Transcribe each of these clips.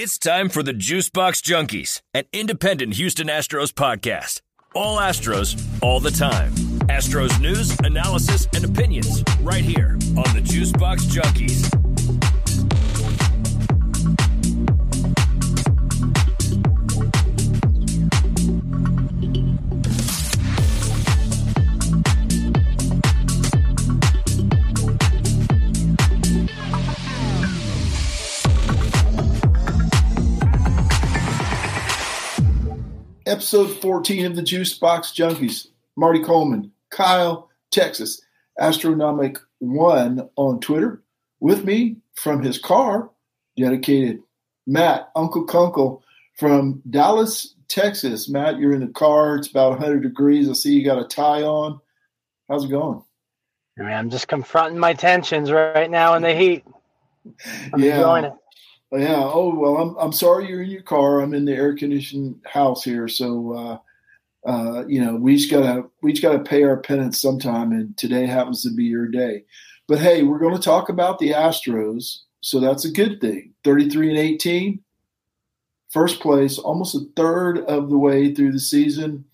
It's time for the Juicebox Junkies, an independent Houston Astros podcast. All Astros, all the time. Astros news, analysis, and opinions right here on the Juicebox Junkies. Episode 14 of the Juice Box Junkies. Marty Coleman, Kyle, Texas, Astronomic One on Twitter. With me from his car, dedicated Matt, Uncle Kunkel from Dallas, Texas. Matt, you're in the car. It's about 100 degrees. I see you got a tie on. How's it going? I mean, I'm just confronting my tensions right now in the heat. I'm yeah. enjoying it. Yeah. Oh well, I'm I'm sorry you're in your car. I'm in the air conditioned house here, so uh, uh, you know we just gotta we just gotta pay our penance sometime, and today happens to be your day. But hey, we're going to talk about the Astros, so that's a good thing. 33 and 18, first place, almost a third of the way through the season.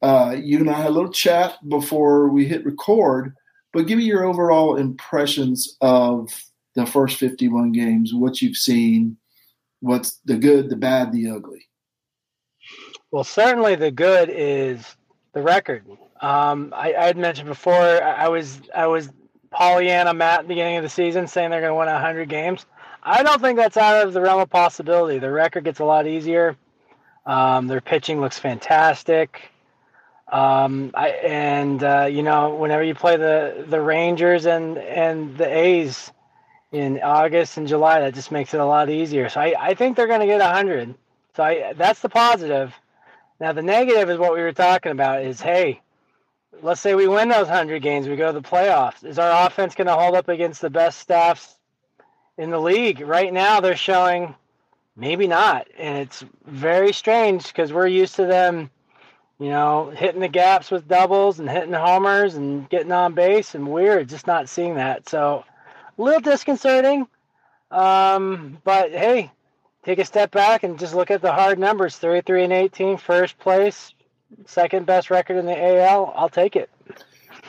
Uh, you and I had a little chat before we hit record, but give me your overall impressions of the first 51 games, what you've seen, what's the good, the bad, the ugly? Well, certainly the good is the record. Um, I, I, had mentioned before I was I was Pollyanna Matt at the beginning of the season saying they're going to win 100 games. I don't think that's out of the realm of possibility. The record gets a lot easier. Um, their pitching looks fantastic. Um, I, and uh, you know, whenever you play the the Rangers and and the A's, in August and July. That just makes it a lot easier. So I, I think they're going to get 100. So I, that's the positive. Now the negative is what we were talking about is hey, let's say we win those 100 games, we go to the playoffs. Is our offense going to hold up against the best staffs in the league? Right now they're showing maybe not. And it's very strange because we're used to them, you know, hitting the gaps with doubles and hitting homers and getting on base and we're just not seeing that. So little disconcerting. Um, but hey, take a step back and just look at the hard numbers 33 and 18, first place, second best record in the AL. I'll take it.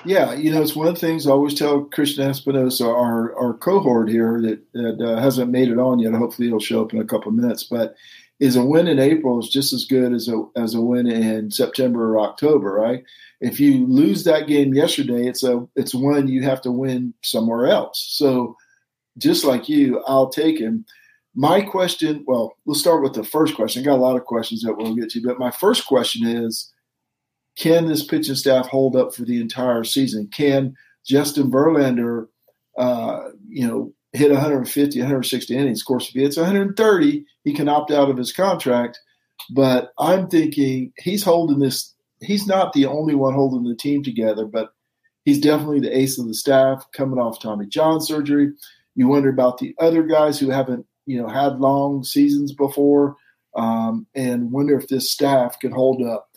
Yeah, you know, it's one of the things I always tell Christian Espinosa, our, our cohort here that, that uh, hasn't made it on yet. Hopefully, he'll show up in a couple minutes. But is a win in April is just as good as a as a win in September or October, right? If you lose that game yesterday, it's a it's one you have to win somewhere else. So just like you, I'll take him. My question, well, let's start with the first question. I got a lot of questions that we'll get to, but my first question is can this pitching staff hold up for the entire season? Can Justin Verlander, uh, you know, hit 150, 160 innings. Of course, if he hits 130, he can opt out of his contract. But I'm thinking he's holding this. He's not the only one holding the team together, but he's definitely the ace of the staff coming off Tommy John surgery. You wonder about the other guys who haven't, you know, had long seasons before, um, and wonder if this staff can hold up.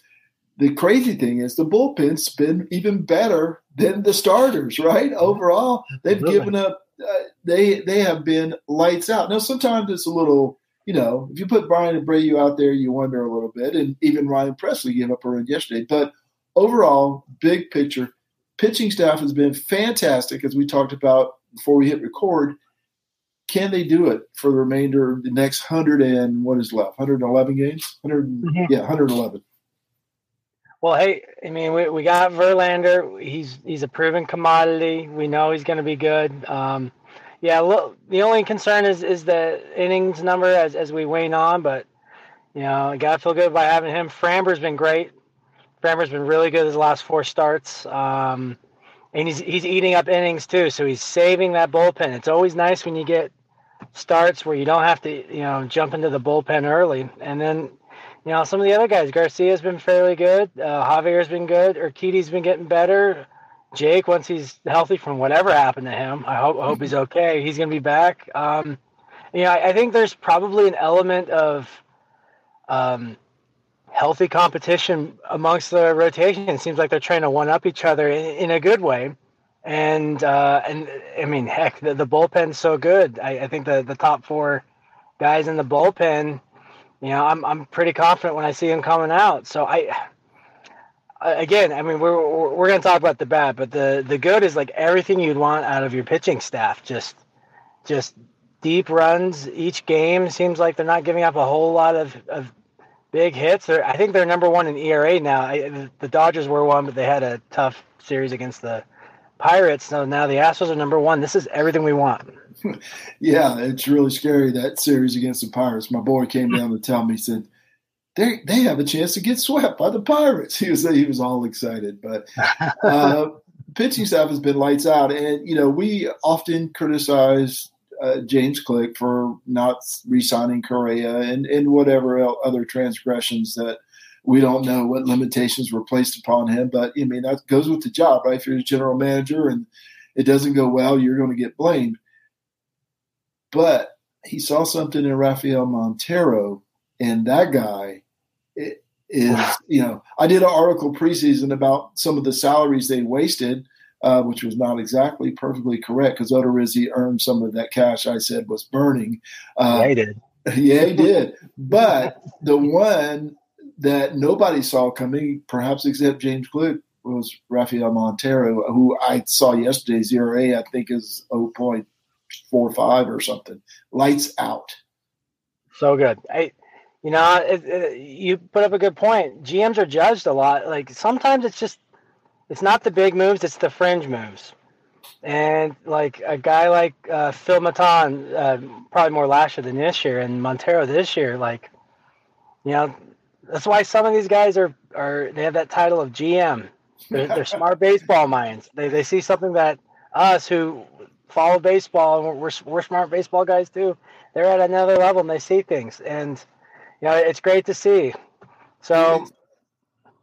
The crazy thing is the bullpen's been even better than the starters, right? Overall, they've really? given up uh, they they have been lights out. Now sometimes it's a little, you know, if you put Bryan Abreu out there, you wonder a little bit, and even Ryan Pressly gave up a run yesterday. But overall, big picture, pitching staff has been fantastic, as we talked about before we hit record. Can they do it for the remainder of the next hundred and what is left? 111 games? 100, mm-hmm. yeah, 111. Well, hey, I mean, we, we got Verlander. He's he's a proven commodity. We know he's going to be good. Um, yeah, look, the only concern is is the innings number as as we wane on, but you know, I got to feel good by having him. Framber's been great. Framber's been really good his last four starts. Um, and he's he's eating up innings too, so he's saving that bullpen. It's always nice when you get starts where you don't have to, you know, jump into the bullpen early. And then you know, some of the other guys, Garcia's been fairly good. Uh, Javier's been good. Urquidy's been getting better. Jake, once he's healthy from whatever happened to him, I hope I hope he's okay. He's going to be back. Um, you know, I, I, think there's probably an element of um, healthy competition amongst the rotation. It seems like they're trying to one up each other in, in a good way. And uh, and I mean, heck, the, the bullpen's so good. I, I think the the top four guys in the bullpen, you know, I'm I'm pretty confident when I see them coming out. So I again, I mean, we're we're going to talk about the bad, but the the good is like everything you'd want out of your pitching staff. Just just deep runs each game. Seems like they're not giving up a whole lot of, of big hits. They're, I think they're number one in ERA now. I, the Dodgers were one, but they had a tough series against the Pirates. So now the Astros are number one. This is everything we want. yeah, it's really scary that series against the Pirates. My boy came down to tell me, he said, they they have a chance to get swept by the Pirates. He was he was all excited, but uh, pitching staff has been lights out, and you know we often criticize uh, James Click for not re-signing Correa and and whatever other transgressions that we don't know what limitations were placed upon him. But I mean that goes with the job, right? If you're a general manager and it doesn't go well, you're going to get blamed. But he saw something in Rafael Montero, and that guy is you know I did an article preseason about some of the salaries they wasted, uh, which was not exactly perfectly correct because Odorizzi earned some of that cash I said was burning. Uh, yeah, he did. Yeah, he did. but the one that nobody saw coming, perhaps except James Click, was Rafael Montero, who I saw yesterday. Zero A, I think, is 0.45 or something. Lights out. So good. I you know, it, it, you put up a good point. GMs are judged a lot. Like sometimes it's just, it's not the big moves; it's the fringe moves. And like a guy like uh, Phil Maton, uh, probably more last year than this year, and Montero this year, like, you know, that's why some of these guys are are they have that title of GM. They're, they're smart baseball minds. They they see something that us who follow baseball and we're, we're smart baseball guys too. They're at another level and they see things and yeah, it's great to see. So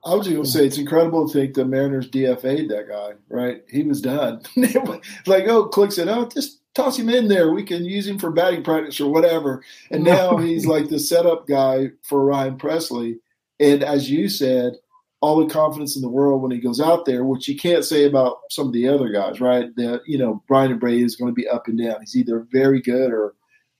I was just going to say it's incredible to think the Mariners DFA'd that guy. Right, he was done. like, oh, Click said, oh, just toss him in there. We can use him for batting practice or whatever. And now he's like the setup guy for Ryan Pressly. And as you said, all the confidence in the world when he goes out there, which you can't say about some of the other guys, right? That you know, Bryan Abreu is going to be up and down. He's either very good or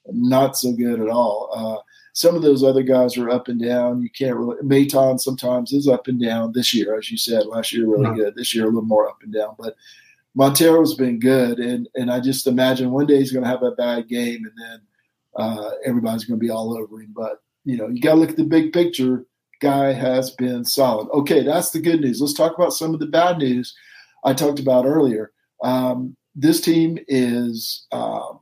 not so good at all. Uh, some of those other guys are up and down. You can't really. Maton sometimes is up and down this year, as you said. Last year really good. This year a little more up and down. But Montero's been good, and and I just imagine one day he's going to have a bad game, and then uh, everybody's going to be all over him. But you know, you got to look at the big picture. Guy has been solid. Okay, that's the good news. Let's talk about some of the bad news I talked about earlier. Um, this team is um,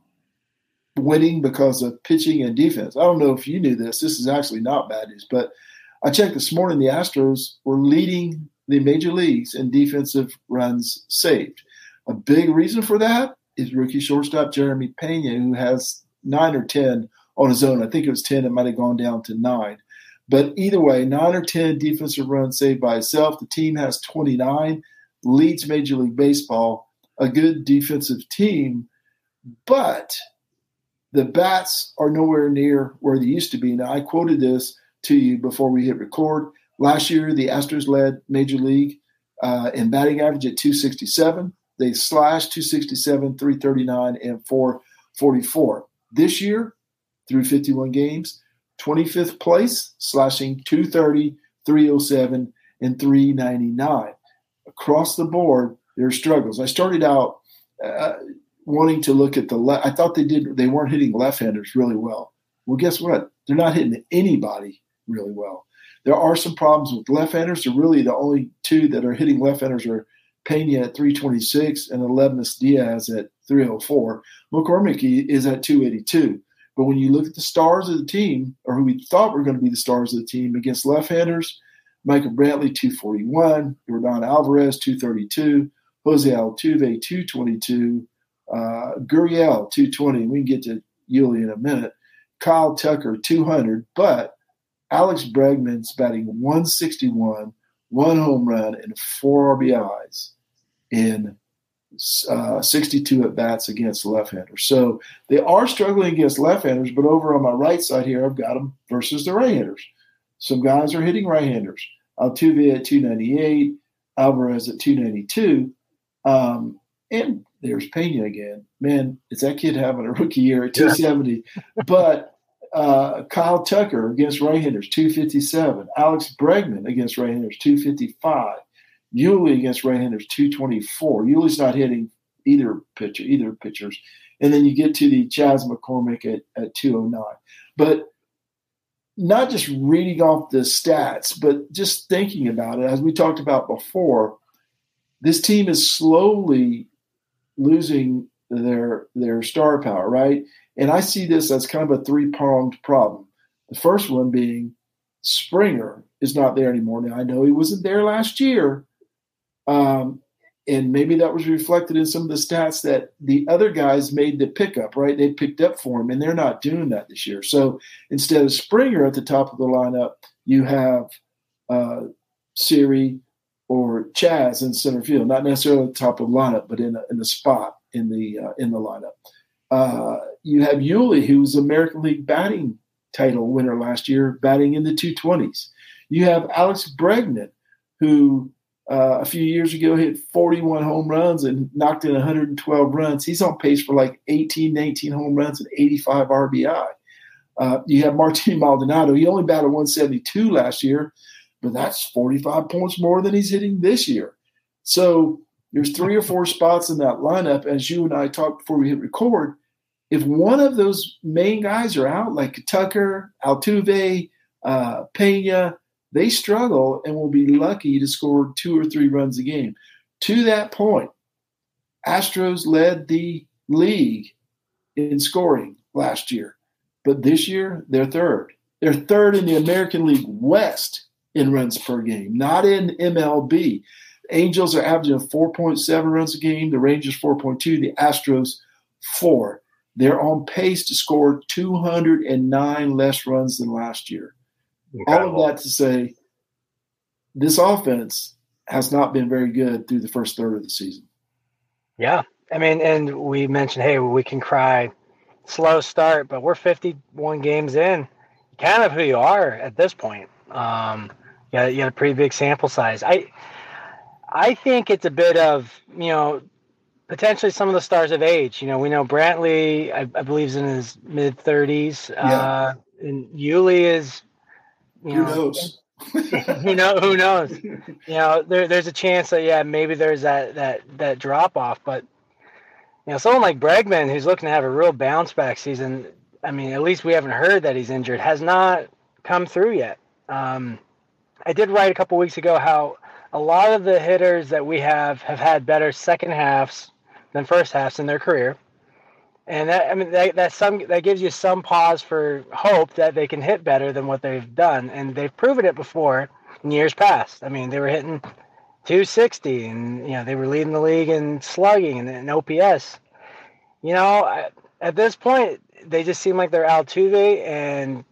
winning because of pitching and defense. I don't know if you knew this. This is actually not bad news, but I checked this morning. The Astros were leading the major leagues in defensive runs saved. A big reason for that is rookie shortstop Jeremy Pena, who has nine or 10 on his own. I think it was 10. It might have gone down to nine. But either way, nine or 10 defensive runs saved by itself. The team has 29, leads Major League Baseball, a good defensive team. But – the bats are nowhere near where they used to be. Now, I quoted this to you before we hit record. Last year, the Astros led Major League uh, in batting average at 267. They slashed 267, 339, and 444. This year, through 51 games, 25th place, slashing 230, 307, and 399. Across the board, there are struggles. I started out uh, wanting to look at the left. I thought they did. They weren't hitting left-handers really well. Well, guess what? They're not hitting anybody really well. There are some problems with left-handers. They're really the only two that are hitting left-handers are Pena at 326 and Aledmys Diaz at 304. McCormick is at 282. But when you look at the stars of the team, or who we thought were going to be the stars of the team against left-handers, Michael Brantley 241, Yordan Alvarez 232, Jose Altuve 222, uh, Gurriel, 220. We can get to Yuli in a minute. Kyle Tucker, 200. But Alex Bregman's batting 161, one home run, and four RBIs in uh, 62 at bats against left-handers. So they are struggling against left-handers, but over on my right side here, I've got them versus the right-handers. Some guys are hitting right-handers. Altuve at 298, Alvarez at 292. Um, and there's Pena again. Man, is that kid having a rookie year at 270? but uh, Kyle Tucker against right-handers, 257. Alex Bregman against right-handers, 255. Yuli against right-handers, 224. Yuli's not hitting either pitcher, either pitchers. And then you get to the Chas McCormick at, at 209. But not just reading off the stats, but just thinking about it, as we talked about before, this team is slowly losing their their star power, right? And I see this as kind of a three pronged problem. The first one being Springer is not there anymore. Now I know he wasn't there last year, um, and maybe that was reflected in some of the stats that the other guys made the pickup, right? They picked up for him, and they're not doing that this year. So instead of Springer at the top of the lineup, you have uh, Siri or Chas in center field, not necessarily at the top of the lineup, but in a, in a spot in the uh, in the lineup. Uh, you have Yuli, who was American League batting title winner last year, batting in the 220s. You have Alex Bregman, who uh, a few years ago hit 41 home runs and knocked in 112 runs. He's on pace for like 18, 19 home runs and 85 RBI. Uh, you have Martin Maldonado. He only batted 172 last year, but that's 45 points more than he's hitting this year. So there's three or four spots in that lineup. As you and I talked before we hit record, if one of those main guys are out, like Tucker, Altuve, uh, Pena, they struggle and will be lucky to score two or three runs a game. To that point, Astros led the league in scoring last year, but this year they're third. They're third in the American League West in runs per game, not in MLB. Angels are averaging 4.7 runs a game, the Rangers 4.2, the Astros 4. They're on pace to score 209 less runs than last year. Incredible. All of that to say, this offense has not been very good through the first third of the season. Yeah. I mean, and we mentioned, hey, we can cry slow start, but we're 51 games in, kind of who you are at this point. Um, yeah, you got a pretty big sample size. I, I think it's a bit of you know potentially some of the stars of age. You know, we know Brantley, I, I believe, is in his mid 30s. Yeah. Uh, and Yuli is, you who know, knows? who know who knows? You know, there, there's a chance that yeah, maybe there's that that that drop off, but you know, someone like Bregman who's looking to have a real bounce back season. I mean, at least we haven't heard that he's injured. Has not come through yet. Um, I did write a couple weeks ago how a lot of the hitters that we have have had better second halves than first halves in their career. And that I mean that that some that gives you some pause for hope that they can hit better than what they've done, and they've proven it before in years past. I mean, they were hitting 260, and you know they were leading the league in slugging and in OPS. You know, at this point, they just seem like they're Altuve and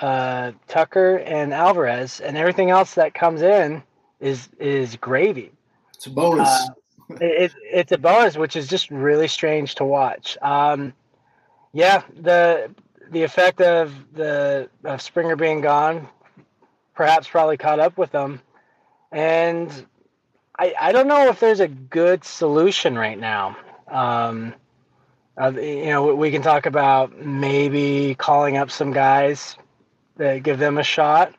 uh, Tucker and Alvarez, and everything else that comes in is is gravy. It's a bonus. Uh, it, it's a bonus, which is just really strange to watch. Um, yeah, the the effect of the of Springer being gone, perhaps probably caught up with them, and I I don't know if there's a good solution right now. Um, uh, you know, we can talk about maybe calling up some guys that give them a shot.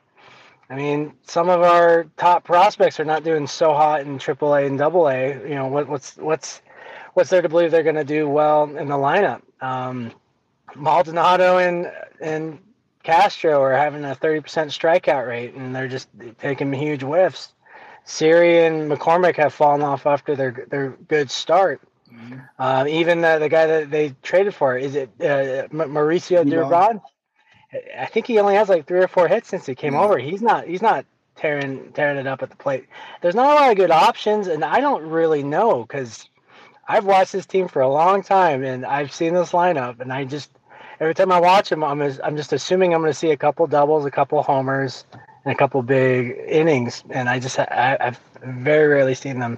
I mean, some of our top prospects are not doing so hot in AAA and AA. You know, what, what's what's what's there to believe they're going to do well in the lineup? Um, Maldonado and and Castro are having a 30% strikeout rate, and they're just taking huge whiffs. Siri and McCormick have fallen off after their their good start. Mm-hmm. Uh, even the, the guy that they traded for is it uh, Mauricio Dubon? I think he only has like three or four hits since he came yeah. over. He's not he's not tearing tearing it up at the plate. There's not a lot of good options, and I don't really know because I've watched this team for a long time, and I've seen this lineup, and I just every time I watch them, I'm I'm just assuming I'm going to see a couple doubles, a couple homers, and a couple big innings, and I just I, I've very rarely seen them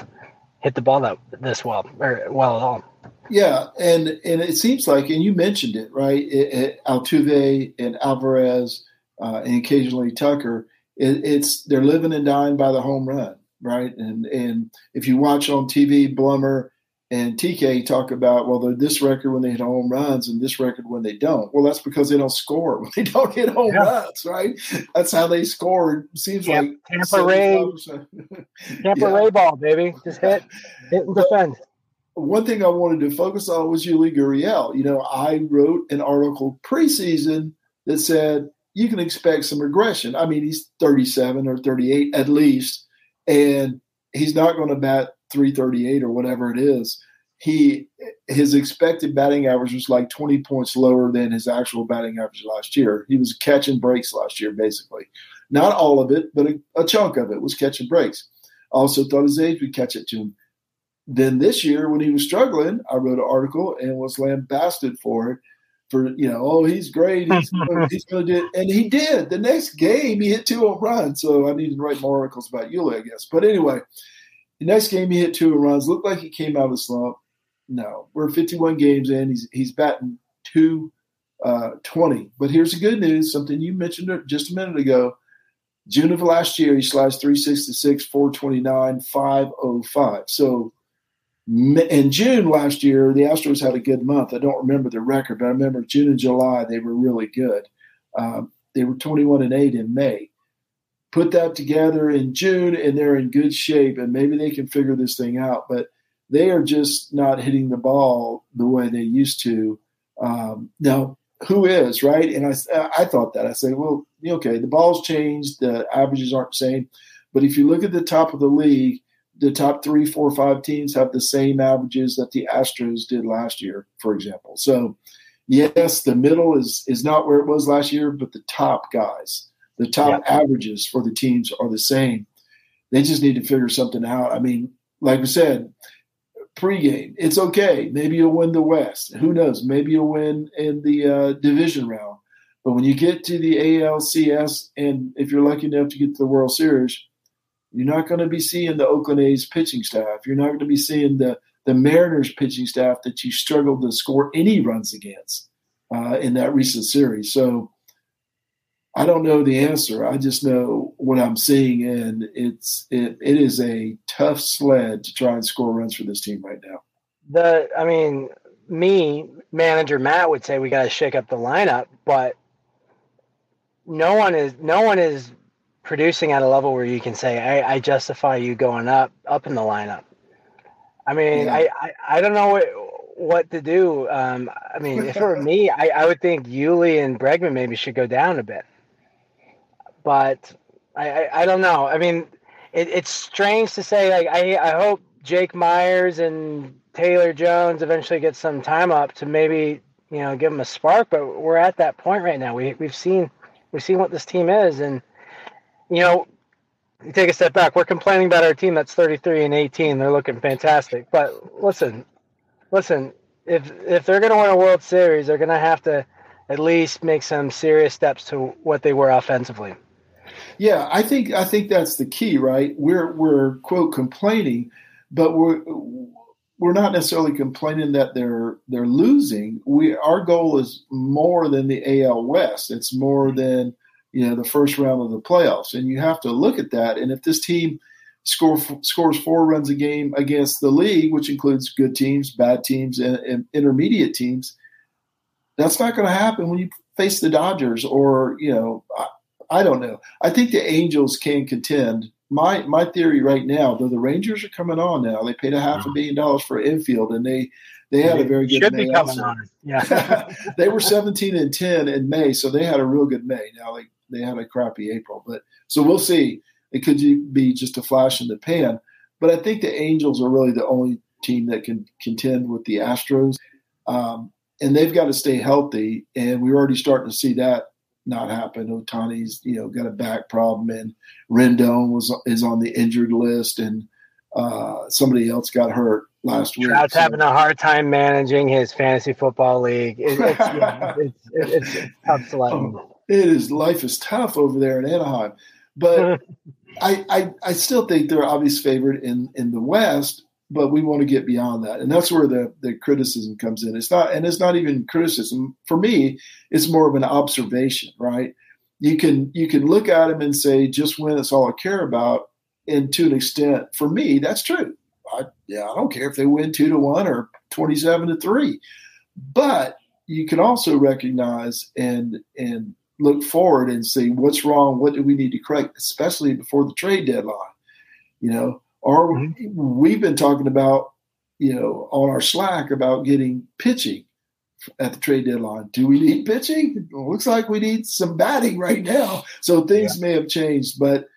hit the ball that this well or well at all. Yeah, and and it seems like, and you mentioned it, right? It, it, Altuve and Alvarez, uh, and occasionally Tucker. It, it's they're living and dying by the home run, right? And and if you watch on TV, Blummer and TK talk about well, they're this record when they hit home runs and this record when they don't. Well, that's because they don't score when they don't hit home yeah. runs, right? That's how they score. It seems like Tampa Ray, Tampa yeah. Ray ball, baby, just hit, hit and defend. One thing I wanted to focus on was Yuli Gurriel. You know, I wrote an article preseason that said you can expect some regression. I mean, he's 37 or 38 at least, and he's not going to bat 338 or whatever it is. He his expected batting average was like 20 points lower than his actual batting average last year. He was catching breaks last year, basically. Not all of it, but a, a chunk of it was catching breaks. Also thought his age would catch it to him. Then this year, when he was struggling, I wrote an article and was lambasted for it for you know, oh, he's great. He's, he's going to do it, and he did. The next game, he hit two home runs. So I need to write more articles about Yuli, I guess. But anyway, the next game, he hit two runs. Looked like he came out of the slump. No, we're 51 games in. He's he's batting two uh, 20. But here's the good news. Something you mentioned just a minute ago. June of last year, he slashed 366, 429, 505. So in June last year, the Astros had a good month. I don't remember the record, but I remember June and July they were really good. Um, they were 21 and 8 in May. Put that together in June, and they're in good shape, and maybe they can figure this thing out. But they are just not hitting the ball the way they used to. Um, now, who is right? And I, I thought that I say, well, okay, the ball's changed, the averages aren't the same, but if you look at the top of the league the top three, four, five teams have the same averages that the Astros did last year, for example. So, yes, the middle is is not where it was last year, but the top guys, the top yeah. averages for the teams are the same. They just need to figure something out. I mean, like we said, pregame, it's okay. Maybe you'll win the West. Who knows? Maybe you'll win in the uh, division round. But when you get to the ALCS, and if you're lucky enough to get to the World Series, you're not going to be seeing the Oakland A's pitching staff. You're not going to be seeing the the Mariners pitching staff that you struggled to score any runs against uh, in that recent series. So I don't know the answer. I just know what I'm seeing, and it's it, it is a tough sled to try and score runs for this team right now. The I mean, me manager Matt would say we got to shake up the lineup, but no one is no one is producing at a level where you can say, I, I justify you going up up in the lineup. I mean, yeah. I, I, I don't know what what to do. Um, I mean, if it were me, I, I would think Yuli and Bregman maybe should go down a bit. But I, I, I don't know. I mean, it, it's strange to say. Like, I I hope Jake Meyers and Taylor Jones eventually get some time up to maybe you know give them a spark. But we're at that point right now. We we've seen we've seen what this team is, and you know, you take a step back. We're complaining about our team that's 33 and 18. They're looking fantastic. But listen, listen, if if they're going to win a World Series, they're going to have to at least make some serious steps to what they were offensively. Yeah, I think I think that's the key, right? We're we're quote complaining, but we're we're not necessarily complaining that they're they're losing. We our goal is more than the AL West. It's more than you know the first round of the playoffs, and you have to look at that. And if this team score, scores four runs a game against the league, which includes good teams, bad teams, and, and intermediate teams, that's not going to happen when you face the Dodgers or you know I, I don't know. I think the Angels can contend. My my theory right now, though the Rangers are coming on now, they paid a half a mm-hmm. billion dollars for infield, and they they had a very good Should May. Be coming on. Yeah, they were 17 and 10 in May, so they had a real good May. Now they they had a crappy April. But so we'll see. It could be just a flash in the pan. But I think the Angels are really the only team that can contend with the Astros. Um, and they've got to stay healthy. And we're already starting to see that not happen. Ohtani's, you know, got a back problem, and Rendon was is on the injured list, and uh, somebody else got hurt last week. Trout's so. having a hard time managing his fantasy football league. It, it's, yeah, it's, it's, it's, tough sledding. Oh, it is life is tough over there in Anaheim. But I, I, I still think they're obvious favorite in in the West, but we want to get beyond that, and that's where the the criticism comes in. It's not, and it's not even criticism for me. It's more of an observation, right? You can you can look at them and say, just win. That's all I care about. And to an extent, for me, that's true. I, yeah, I don't care if they win two to one or 27 to three. But you can also recognize and, and look forward and see what's wrong. What do we need to correct, especially before the trade deadline? You know, or mm-hmm. we've been talking about, you know, on our Slack about getting pitching at the trade deadline. Do we need pitching? It looks like we need some batting right now. So things yeah. may have changed, but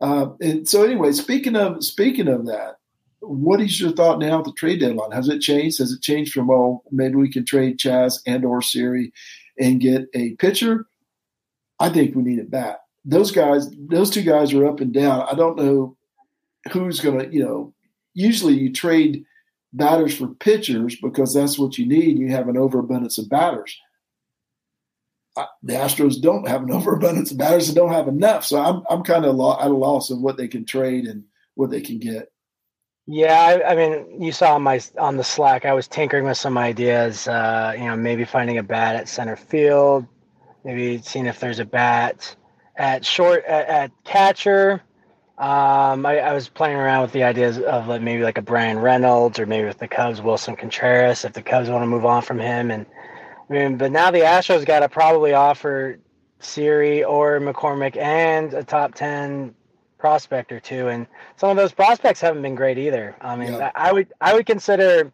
uh, and so anyway, speaking of speaking of that, what is your thought now at the trade deadline? Has it changed? Has it changed from oh maybe we can trade Chas and or Siri and get a pitcher? I think we need a bat. Those guys, those two guys are up and down. I don't know who's going to, you know. Usually you trade batters for pitchers because that's what you need. You have an overabundance of batters. the Astros don't have an overabundance of batters and don't have enough. So I'm I'm kind of at a loss of what they can trade and what they can get. Yeah, I, I, mean, you saw on my on the Slack, I was tinkering with some ideas. Uh, you know, maybe finding a bat at center field, maybe seeing if there's a bat at short at, at catcher. Um, I, I, was playing around with the ideas of like maybe like a Bryan Reynolds or maybe with the Cubs, Willson Contreras, if the Cubs want to move on from him. And I mean, but now the Astros got to probably offer Siri or McCormick and a top 10 prospect or two. And some of those prospects haven't been great either. I mean, yeah. I, I, would, I would consider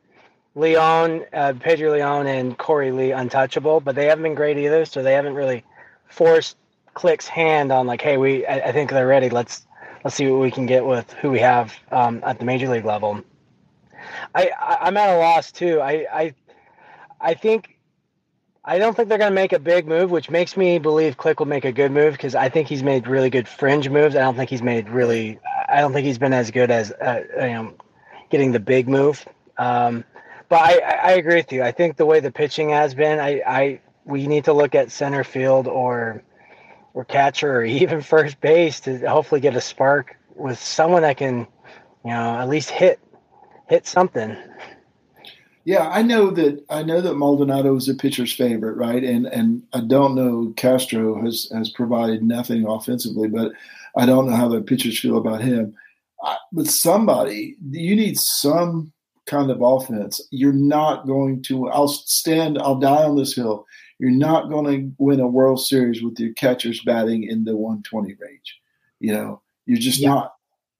Leon, uh, Pedro Leon and Korey Lee untouchable, but they haven't been great either. So they haven't really forced Click's hand on like, Hey, we, I, I think they're ready. Let's, let's see what we can get with who we have um, at the major league level. I, I am at a loss too. I I I think I don't think they're going to make a big move, which makes me believe Click will make a good move because I think he's made really good fringe moves. I don't think he's made really. I don't think he's been as good as uh, you know getting the big move. Um, but I, I agree with you. I think the way the pitching has been, I, I we need to look at center field or or catcher or even first base to hopefully get a spark with someone that can, you know, at least hit hit something. Yeah, I know that I know that Maldonado is a pitcher's favorite, right? And and I don't know Castro has has provided nothing offensively, but I don't know how the pitchers feel about him. I, but somebody, you need some kind of offense. You're not going to. I'll stand. I'll die on this hill. You're not going to win a World Series with your catchers batting in the 120 range. You know, you're just yeah. not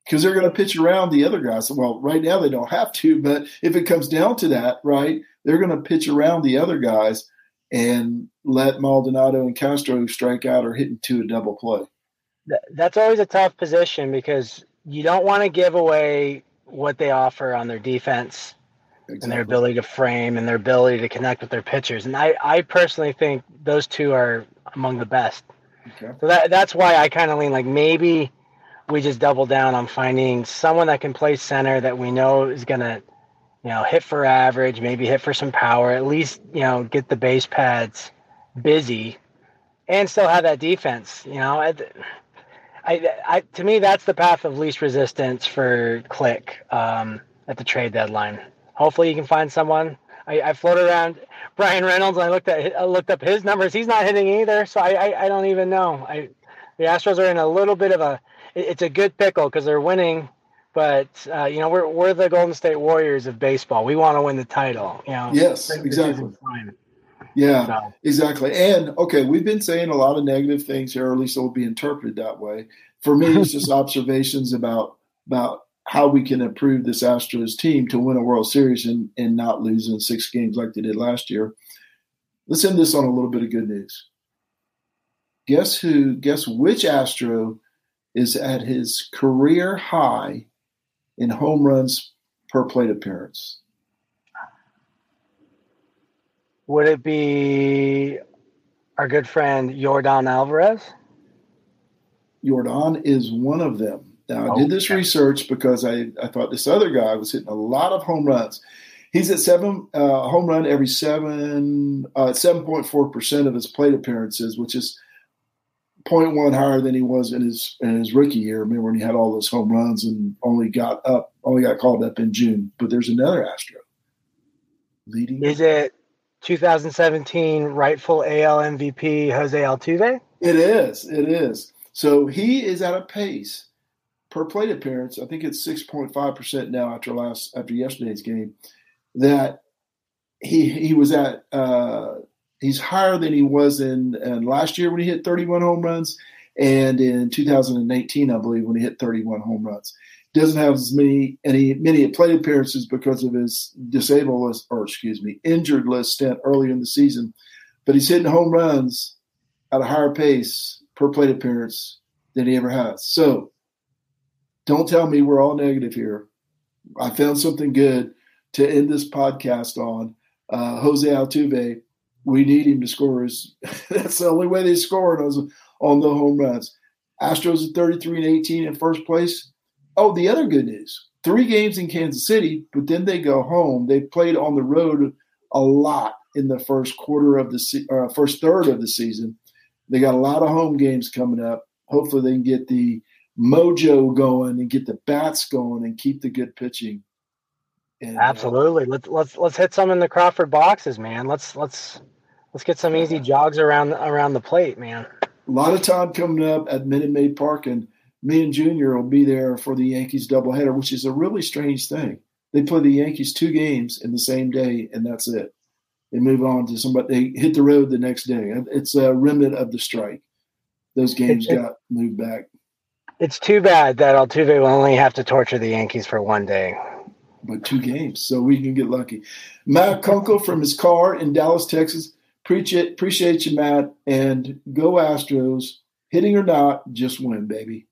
because they're going to pitch around the other guys. Well, right now they don't have to, but if it comes down to that, right, they're going to pitch around the other guys and let Maldonado and Castro strike out or hit into a double play. That's always a tough position because you don't want to give away what they offer on their defense exactly. and their ability to frame and their ability to connect with their pitchers. And I, I personally think those two are among the best. Okay. So that that's why I kind of lean like maybe we just double down on finding someone that can play center that we know is gonna, you know, hit for average, maybe hit for some power, at least you know get the base pads busy, and still have that defense. You know, I, I, I to me that's the path of least resistance for Click um, at the trade deadline hopefully you can find someone. I, I floated around Bryan Reynolds. I looked at I looked up his numbers. He's not hitting either, so I I, I don't even know. I the Astros are in a little bit of a it's a good pickle because they're winning, but uh, you know we're we're the Golden State Warriors of baseball. We want to win the title. You know. Yes, exactly. Yeah, so. exactly. And okay, we've been saying a lot of negative things here, or at least it'll be interpreted that way. For me, it's just observations about about how we can improve this Astros team to win a World Series and, and not lose in six games like they did last year. Let's end this on a little bit of good news. Guess who? Guess which Astro is at his career high in home runs per plate appearance? Would it be our good friend Yordan Alvarez? Yordan is one of them. Now, I did this research because I, I thought this other guy was hitting a lot of home runs. He's at seven uh, home run every seven, uh, seven point four percent of his plate appearances, which is 0.1 higher than he was in his in his rookie year. Remember when he had all those home runs and only got up, only got called up in June. But there's another Astro leading. Is it 2017 rightful AL MVP Jose Altuve? It is. It is. So he is at a pace per plate appearance. I think it's 6.5% now after last after yesterday's game. That he he was at uh, he's higher than he was in, in last year when he hit 31 home runs, and in 2018, I believe, when he hit 31 home runs. Doesn't have as many any many plate appearances because of his disabled list, or excuse me, injured list stint earlier in the season, but he's hitting home runs at a higher pace per plate appearance than he ever has. So don't tell me we're all negative here. I found something good to end this podcast on. Uh, Jose Altuve, we need him to score. His, that's the only way they score on, on the home runs. Astros at 33 and 18 in first place. Oh, the other good news three games in Kansas City, but then they go home. They played on the road a lot in the first quarter of the uh, first third of the season. They got a lot of home games coming up. Hopefully, they can get the mojo going and get the bats going and keep the good pitching. And, uh, Absolutely. Uh, let's let's let's hit some in the Crawford boxes, man. Let's let's let's get some easy jogs around around the plate, man. A lot of time coming up at Minute Maid Park, and me and Junior will be there for the Yankees doubleheader, which is a really strange thing. They play the Yankees two games in the same day, and that's it. They move on to somebody. They hit the road the next day. It's a remnant of the strike. Those games got moved back. It's too bad that Altuve will only have to torture the Yankees for one day. But two games, so we can get lucky. Matt Kunkel from his car in Dallas, Texas. Appreciate, appreciate you, Matt. And go Astros. Hitting or not, just win, baby.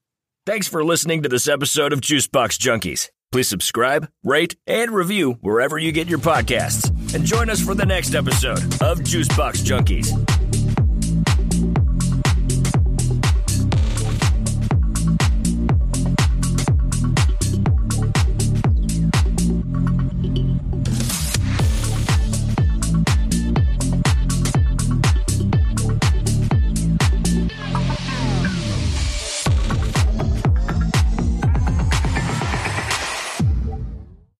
Thanks for listening to this episode of Juicebox Junkies. Please subscribe, rate, and review wherever you get your podcasts. And join us for the next episode of Juicebox Junkies.